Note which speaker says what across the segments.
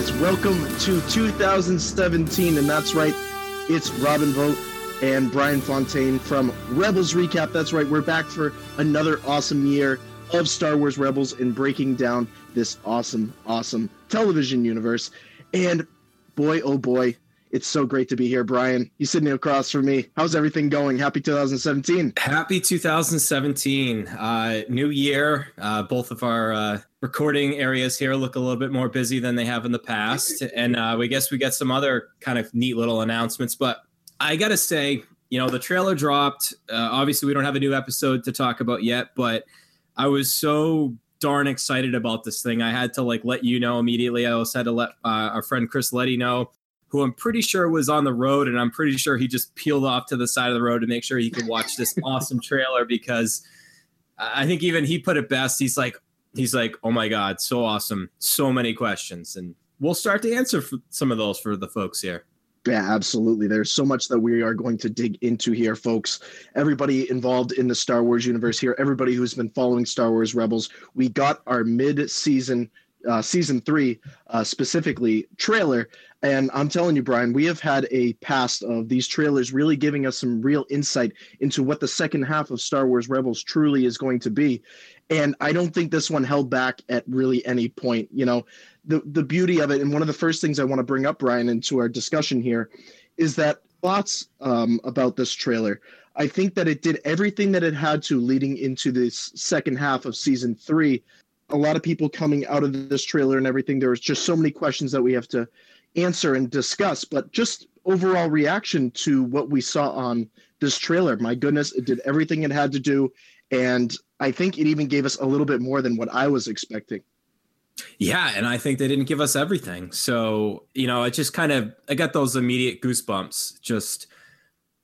Speaker 1: Guys, welcome to 2017, and that's right, it's Robin Vote and Brian Fontaine from Rebels Recap. That's right, we're back for another awesome year of Star Wars Rebels and breaking down this awesome, awesome television universe. And boy, oh boy, it's so great to be here, Brian. You're sitting across from me. How's everything going? Happy 2017.
Speaker 2: Happy 2017. Uh, new year. Uh, both of our uh, recording areas here look a little bit more busy than they have in the past. And uh, we guess we get some other kind of neat little announcements. But I got to say, you know, the trailer dropped. Uh, obviously, we don't have a new episode to talk about yet, but I was so darn excited about this thing. I had to like let you know immediately. I also had to let uh, our friend Chris Letty know who I'm pretty sure was on the road, and I'm pretty sure he just peeled off to the side of the road to make sure he could watch this awesome trailer because I think even he put it best. He's like, he's like, oh my god, so awesome, so many questions, and we'll start to answer some of those for the folks here.
Speaker 1: Yeah, absolutely. There's so much that we are going to dig into here, folks. Everybody involved in the Star Wars universe here, everybody who's been following Star Wars Rebels, we got our mid-season uh, season three uh, specifically trailer and I'm telling you, Brian, we have had a past of these trailers really giving us some real insight into what the second half of Star Wars Rebels truly is going to be. And I don't think this one held back at really any point. You know, the the beauty of it, and one of the first things I want to bring up, Brian, into our discussion here, is that thoughts um, about this trailer. I think that it did everything that it had to leading into this second half of season three. A lot of people coming out of this trailer and everything. There was just so many questions that we have to answer and discuss, but just overall reaction to what we saw on this trailer. My goodness, it did everything it had to do. And I think it even gave us a little bit more than what I was expecting.
Speaker 2: Yeah, and I think they didn't give us everything. So, you know, it just kind of I got those immediate goosebumps. Just,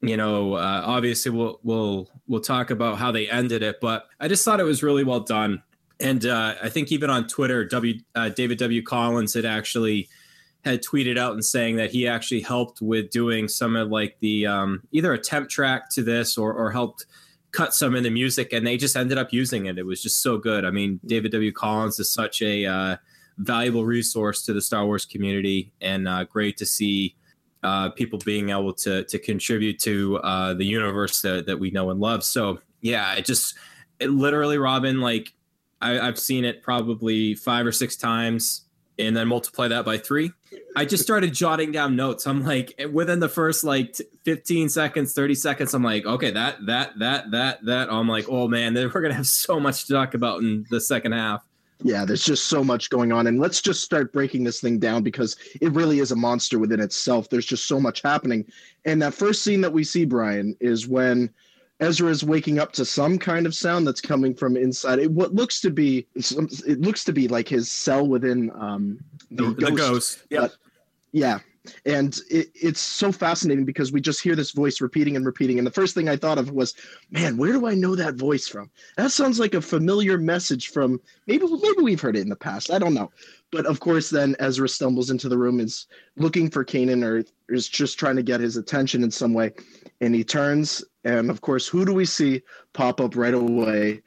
Speaker 2: you know, uh, obviously we'll we'll we'll talk about how they ended it, but I just thought it was really well done. And uh, I think even on Twitter, W uh, David W. Collins had actually had tweeted out and saying that he actually helped with doing some of like the um, either a temp track to this or or helped cut some in the music and they just ended up using it. It was just so good. I mean, David W. Collins is such a uh, valuable resource to the Star Wars community and uh, great to see uh, people being able to to contribute to uh, the universe that, that we know and love. So yeah, it just it literally, Robin, like I, I've seen it probably five or six times and then multiply that by three. I just started jotting down notes. I'm like, eh, within the first like 15 seconds, 30 seconds, I'm like, okay, that, that, that, that, that. I'm like, oh man, we're going to have so much to talk about in the second half.
Speaker 1: Yeah, there's just so much going on. And let's just start breaking this thing down because it really is a monster within itself. There's just so much happening. And that first scene that we see, Brian, is when Ezra is waking up to some kind of sound that's coming from inside. It, what looks to be it looks to be like his cell within um,
Speaker 2: the, the, ghost. The ghost.
Speaker 1: Yeah, yeah, and it, it's so fascinating because we just hear this voice repeating and repeating. And the first thing I thought of was, man, where do I know that voice from? That sounds like a familiar message from maybe maybe we've heard it in the past. I don't know. But of course, then Ezra stumbles into the room, is looking for Kanan or is just trying to get his attention in some way. And he turns, and of course, who do we see pop up right away?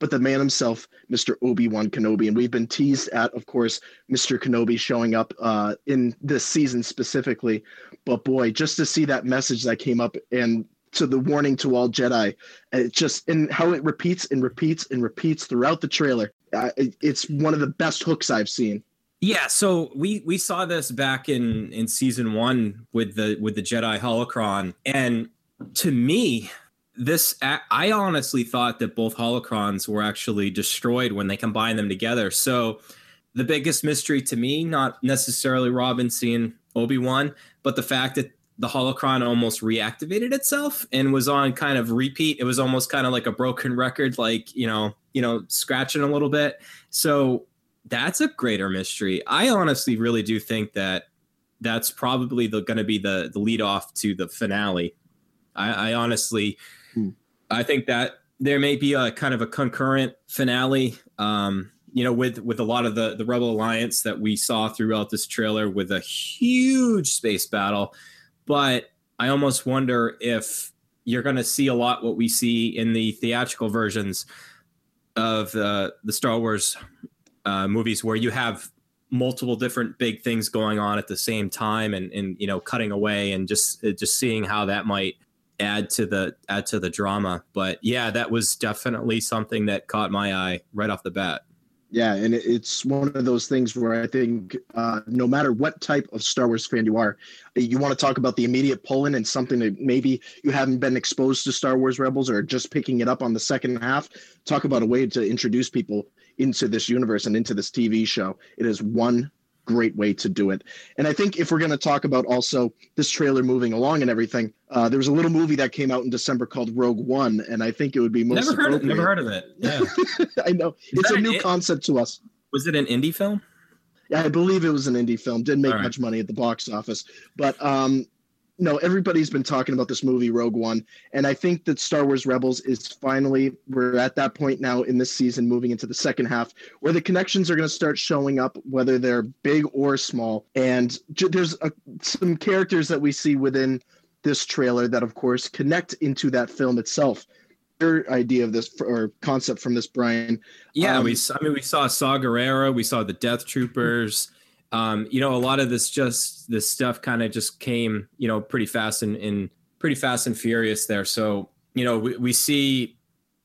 Speaker 1: But the man himself, Mr. Obi Wan Kenobi. And we've been teased at, of course, Mr. Kenobi showing up uh, in this season specifically. But boy, just to see that message that came up and to the warning to all Jedi, it just and how it repeats and repeats and repeats throughout the trailer uh, it's one of the best hooks I've seen.
Speaker 2: Yeah, so we we saw this back in in season one with the with the Jedi holocron, and to me, this I honestly thought that both holocrons were actually destroyed when they combined them together. So the biggest mystery to me, not necessarily Robin seeing Obi Wan, but the fact that the holocron almost reactivated itself and was on kind of repeat. It was almost kind of like a broken record, like you know you know, scratching a little bit. So that's a greater mystery. I honestly really do think that that's probably going to be the the lead off to the finale. I, I honestly, hmm. I think that there may be a kind of a concurrent finale. Um, you know, with with a lot of the the Rebel Alliance that we saw throughout this trailer, with a huge space battle, but I almost wonder if you're going to see a lot what we see in the theatrical versions of uh, the Star Wars uh, movies where you have multiple different big things going on at the same time and and you know cutting away and just just seeing how that might add to the add to the drama but yeah that was definitely something that caught my eye right off the bat
Speaker 1: yeah, and it's one of those things where I think uh, no matter what type of Star Wars fan you are, you want to talk about the immediate pull in and something that maybe you haven't been exposed to Star Wars Rebels or just picking it up on the second half. Talk about a way to introduce people into this universe and into this TV show. It is one great way to do it. And I think if we're going to talk about also this trailer moving along and everything, uh, there was a little movie that came out in December called Rogue One, and I think it would be most
Speaker 2: never heard of, never heard of it. Yeah,
Speaker 1: I know Is it's a new concept to us.
Speaker 2: Was it an indie film?
Speaker 1: Yeah, I believe it was an indie film. Didn't make right. much money at the box office, but um, no, everybody's been talking about this movie Rogue One, and I think that Star Wars Rebels is finally we're at that point now in this season, moving into the second half, where the connections are going to start showing up, whether they're big or small. And j- there's a, some characters that we see within this trailer that, of course, connect into that film itself. Your idea of this or concept from this, Brian?
Speaker 2: Yeah, um, we. I mean, we saw Saw Gerrera, we saw the Death Troopers um, you know, a lot of this just this stuff kind of just came, you know, pretty fast and, and pretty fast and furious there. So, you know, we, we see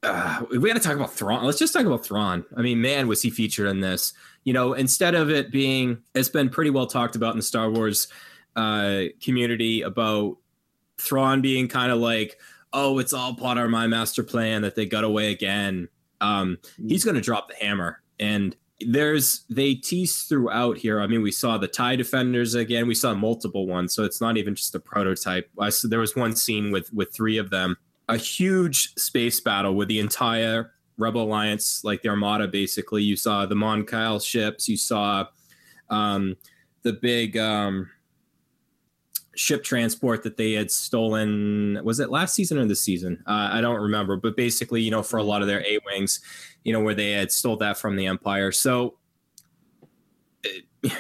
Speaker 2: uh, we got to talk about Thrawn. Let's just talk about Thrawn. I mean, man, was he featured in this? You know, instead of it being, it's been pretty well talked about in the Star Wars uh, community about Thrawn being kind of like, oh, it's all part of my master plan that they got away again. Um, he's going to drop the hammer, and there's they tease throughout here. I mean, we saw the tie defenders again. We saw multiple ones, so it's not even just a prototype. I, there was one scene with with three of them, a huge space battle with the entire Rebel Alliance, like the Armada. Basically, you saw the Mon Cal ships. You saw um, the big um, ship transport that they had stolen. Was it last season or this season? Uh, I don't remember, but basically, you know, for a lot of their A wings you know, where they had stole that from the Empire. So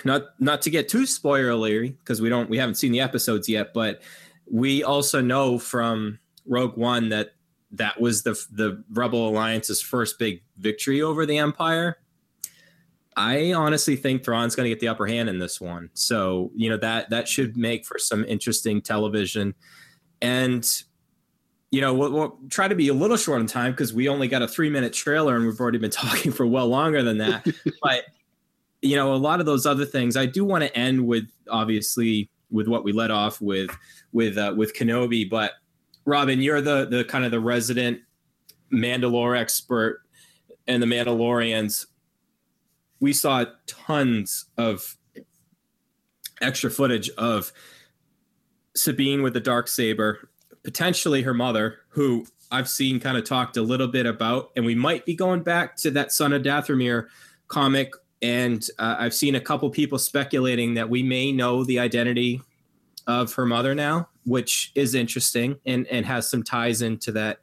Speaker 2: not not to get too spoilery because we don't we haven't seen the episodes yet, but we also know from Rogue One that that was the the Rebel Alliance's first big victory over the Empire. I honestly think Thrawn's going to get the upper hand in this one. So, you know, that that should make for some interesting television. And you know, we'll, we'll, try to be a little short on time because we only got a three minute trailer and we've already been talking for well longer than that. but, you know, a lot of those other things, I do want to end with obviously with what we let off with, with, uh, with Kenobi. But Robin, you're the, the kind of the resident Mandalore expert and the Mandalorians. We saw tons of extra footage of Sabine with the dark saber potentially her mother, who I've seen kind of talked a little bit about, and we might be going back to that Son of Dathomir comic. And uh, I've seen a couple people speculating that we may know the identity of her mother now, which is interesting and and has some ties into that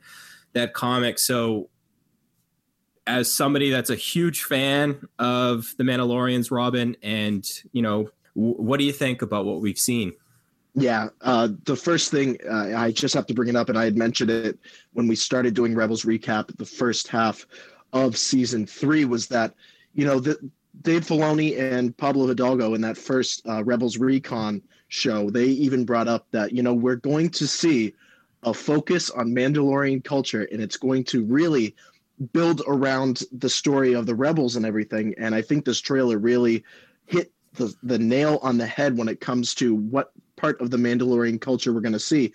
Speaker 2: that comic. So, as somebody that's a huge fan of the Mandalorians, Robin, and you know, w- what do you think about what we've seen?
Speaker 1: Yeah, uh, the first thing uh, I just have to bring it up, and I had mentioned it when we started doing Rebels recap. The first half of season three was that you know the, Dave Filoni and Pablo Hidalgo in that first uh, Rebels Recon show, they even brought up that you know we're going to see a focus on Mandalorian culture, and it's going to really build around the story of the rebels and everything. And I think this trailer really hit the, the nail on the head when it comes to what part of the Mandalorian culture we're going to see.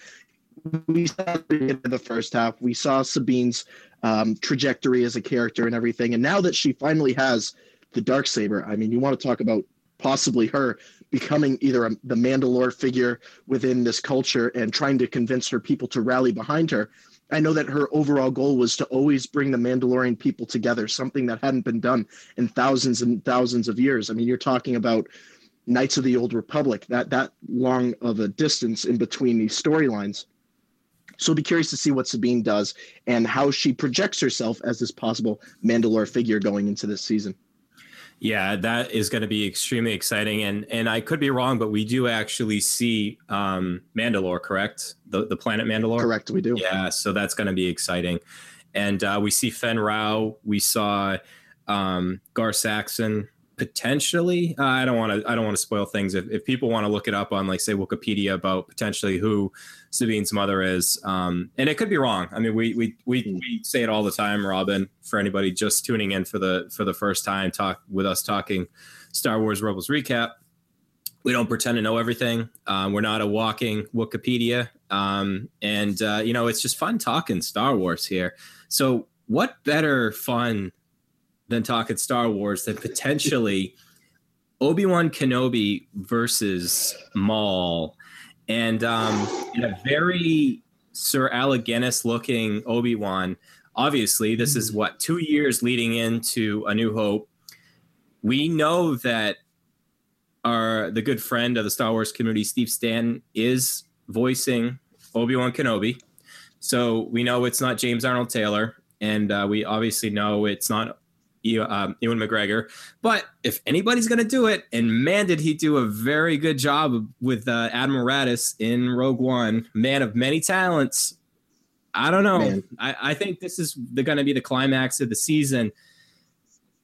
Speaker 1: We saw the first half, we saw Sabine's um, trajectory as a character and everything, and now that she finally has the dark saber, I mean, you want to talk about possibly her becoming either a, the Mandalore figure within this culture and trying to convince her people to rally behind her. I know that her overall goal was to always bring the Mandalorian people together, something that hadn't been done in thousands and thousands of years. I mean, you're talking about Knights of the Old Republic, that that long of a distance in between these storylines. So I'll be curious to see what Sabine does and how she projects herself as this possible Mandalore figure going into this season.
Speaker 2: Yeah, that is going to be extremely exciting, and and I could be wrong, but we do actually see um, Mandalore, correct? The the planet Mandalore.
Speaker 1: Correct, we do.
Speaker 2: Yeah, so that's going to be exciting, and uh, we see Fenn Rau. We saw um, Gar Saxon potentially uh, i don't want to i don't want to spoil things. If, if people want to look it up on like say wikipedia about potentially who sabine's mother is um, and it could be wrong. I mean we we we, hmm. we say it all the time robin for anybody just tuning in for the for the first time talk with us talking star wars rebels recap. We don't pretend to know everything. Um, we're not a walking wikipedia. Um, and uh, you know it's just fun talking star wars here. So what better fun than talking Star Wars than potentially Obi Wan Kenobi versus Maul, and um, in a very Sir Alec Guinness looking Obi Wan. Obviously, this is what two years leading into A New Hope. We know that our the good friend of the Star Wars community, Steve Stanton, is voicing Obi Wan Kenobi. So we know it's not James Arnold Taylor, and uh, we obviously know it's not um, Ewan McGregor. But if anybody's going to do it, and man, did he do a very good job with uh, Admiral Raddus in Rogue One, man of many talents. I don't know. I, I, think this is going to be the climax of the season.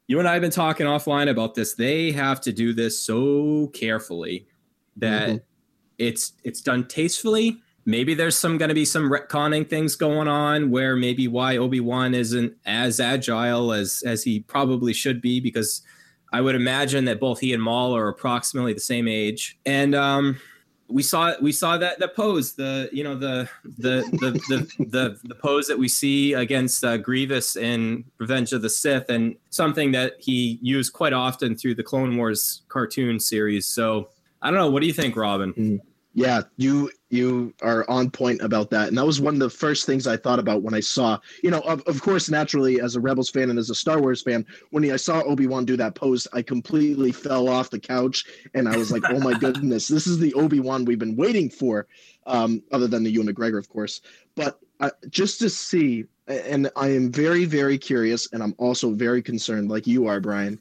Speaker 2: You and I have been talking offline about this. They have to do this so carefully that mm-hmm. it's it's done tastefully maybe there's some going to be some retconning things going on where maybe why Obi-Wan isn't as agile as as he probably should be because I would imagine that both he and Maul are approximately the same age. And um we saw we saw that the pose the you know the the the the, the, the pose that we see against uh, Grievous in Revenge of the Sith and something that he used quite often through the Clone Wars cartoon series. So I don't know. What do you think, Robin? Mm.
Speaker 1: Yeah, you you are on point about that, and that was one of the first things I thought about when I saw, you know, of, of course, naturally as a Rebels fan and as a Star Wars fan, when I saw Obi Wan do that pose, I completely fell off the couch, and I was like, oh my goodness, this is the Obi Wan we've been waiting for, um, other than the Ewan McGregor, of course, but uh, just to see, and I am very very curious, and I'm also very concerned, like you are, Brian,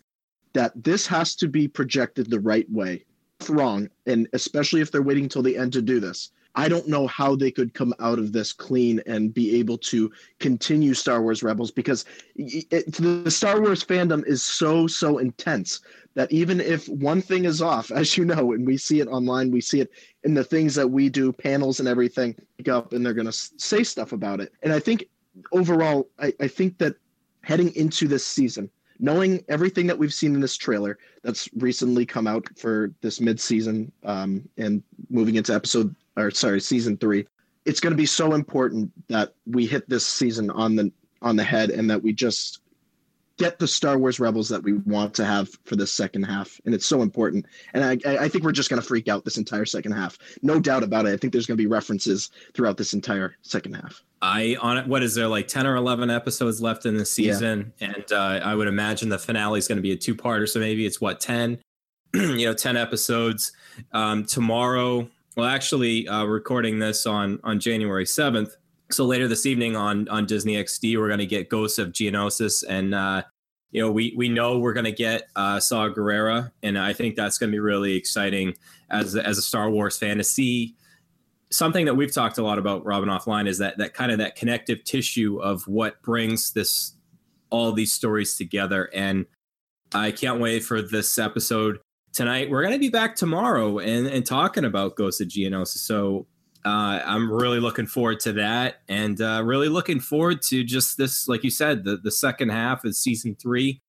Speaker 1: that this has to be projected the right way wrong, and especially if they're waiting until the end to do this. I don't know how they could come out of this clean and be able to continue Star Wars Rebels because it, the Star Wars fandom is so so intense that even if one thing is off, as you know, and we see it online, we see it in the things that we do, panels and everything, up and they're going to say stuff about it. And I think overall, I, I think that heading into this season, knowing everything that we've seen in this trailer that's recently come out for this mid-season um, and moving into episode or sorry season three it's going to be so important that we hit this season on the on the head and that we just get the Star Wars Rebels that we want to have for the second half, and it's so important. And I, I think we're just going to freak out this entire second half, no doubt about it. I think there's going to be references throughout this entire second half.
Speaker 2: I on it. What is there like ten or eleven episodes left in the season, yeah. and uh, I would imagine the finale is going to be a two-parter. So maybe it's what ten, you know, ten episodes. Um, tomorrow, well, actually, uh, recording this on on January seventh so later this evening on on Disney XD, we're going to get Ghosts of Geonosis, and uh, you know we we know we're going to get uh, Saw Gerrera, and I think that's going to be really exciting as as a Star Wars fan to see something that we've talked a lot about. Robin offline is that that kind of that connective tissue of what brings this all these stories together, and I can't wait for this episode tonight. We're going to be back tomorrow and and talking about Ghosts of Geonosis. So uh, I'm really looking forward to that, and uh, really looking forward to just this, like you said, the the second half of season three.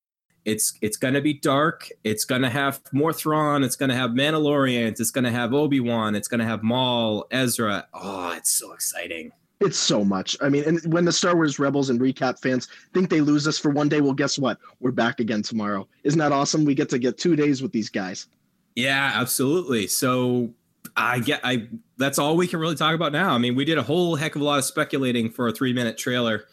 Speaker 2: It's it's gonna be dark. It's gonna have more Thrawn. It's gonna have Mandalorians. It's gonna have Obi Wan. It's gonna have Maul, Ezra. Oh, it's so exciting.
Speaker 1: It's so much. I mean, and when the Star Wars Rebels and recap fans think they lose us for one day, well, guess what? We're back again tomorrow. Isn't that awesome? We get to get two days with these guys.
Speaker 2: Yeah, absolutely. So I get I that's all we can really talk about now. I mean, we did a whole heck of a lot of speculating for a 3-minute trailer.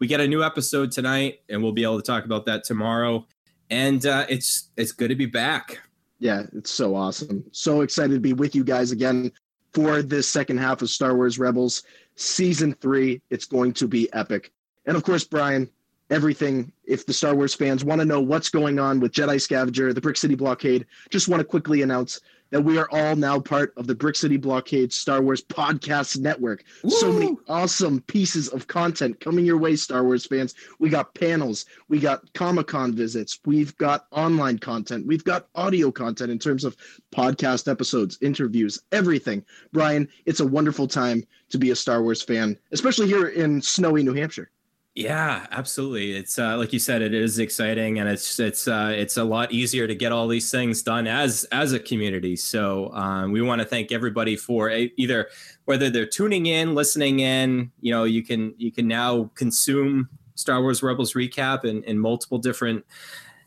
Speaker 2: We get a new episode tonight and we'll be able to talk about that tomorrow. And uh, it's it's good to be back.
Speaker 1: Yeah, it's so awesome. So excited to be with you guys again for this second half of Star Wars Rebels season 3. It's going to be epic. And of course, Brian, everything. If the Star Wars fans want to know what's going on with Jedi Scavenger, the Brick City Blockade, just want to quickly announce that we are all now part of the Brick City Blockade Star Wars Podcast Network. Woo! So many awesome pieces of content coming your way, Star Wars fans. We got panels, we got Comic Con visits, we've got online content, we've got audio content in terms of podcast episodes, interviews, everything. Brian, it's a wonderful time to be a Star Wars fan, especially here in snowy New Hampshire.
Speaker 2: Yeah, absolutely. It's uh, like you said, it is exciting, and it's it's uh, it's a lot easier to get all these things done as as a community. So um, we want to thank everybody for either whether they're tuning in, listening in. You know, you can you can now consume Star Wars Rebels recap in, in multiple different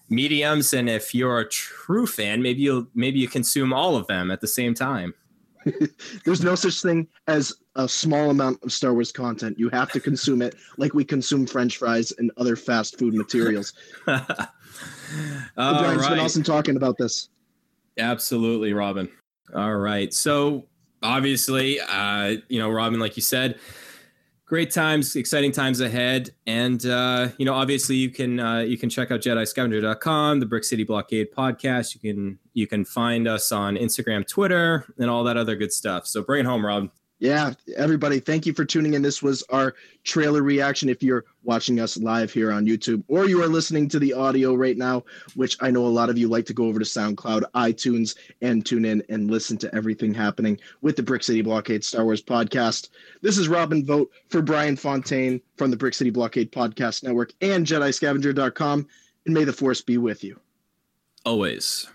Speaker 2: mediums, and if you're a true fan, maybe you'll maybe you consume all of them at the same time.
Speaker 1: There's no such thing as a small amount of Star Wars content. You have to consume it like we consume French fries and other fast food materials. Brian, right. it's been awesome talking about this.
Speaker 2: Absolutely, Robin. All right. So obviously, uh, you know, Robin, like you said, great times, exciting times ahead. And uh, you know, obviously you can uh, you can check out JediScavenger.com, the Brick City Blockade podcast. You can you can find us on Instagram, Twitter, and all that other good stuff. So bring it home, Rob.
Speaker 1: Yeah, everybody, thank you for tuning in. This was our trailer reaction. If you're watching us live here on YouTube or you are listening to the audio right now, which I know a lot of you like to go over to SoundCloud, iTunes, and tune in and listen to everything happening with the Brick City Blockade Star Wars podcast. This is Robin Vote for Brian Fontaine from the Brick City Blockade Podcast Network and JediScavenger.com. And may the force be with you.
Speaker 2: Always.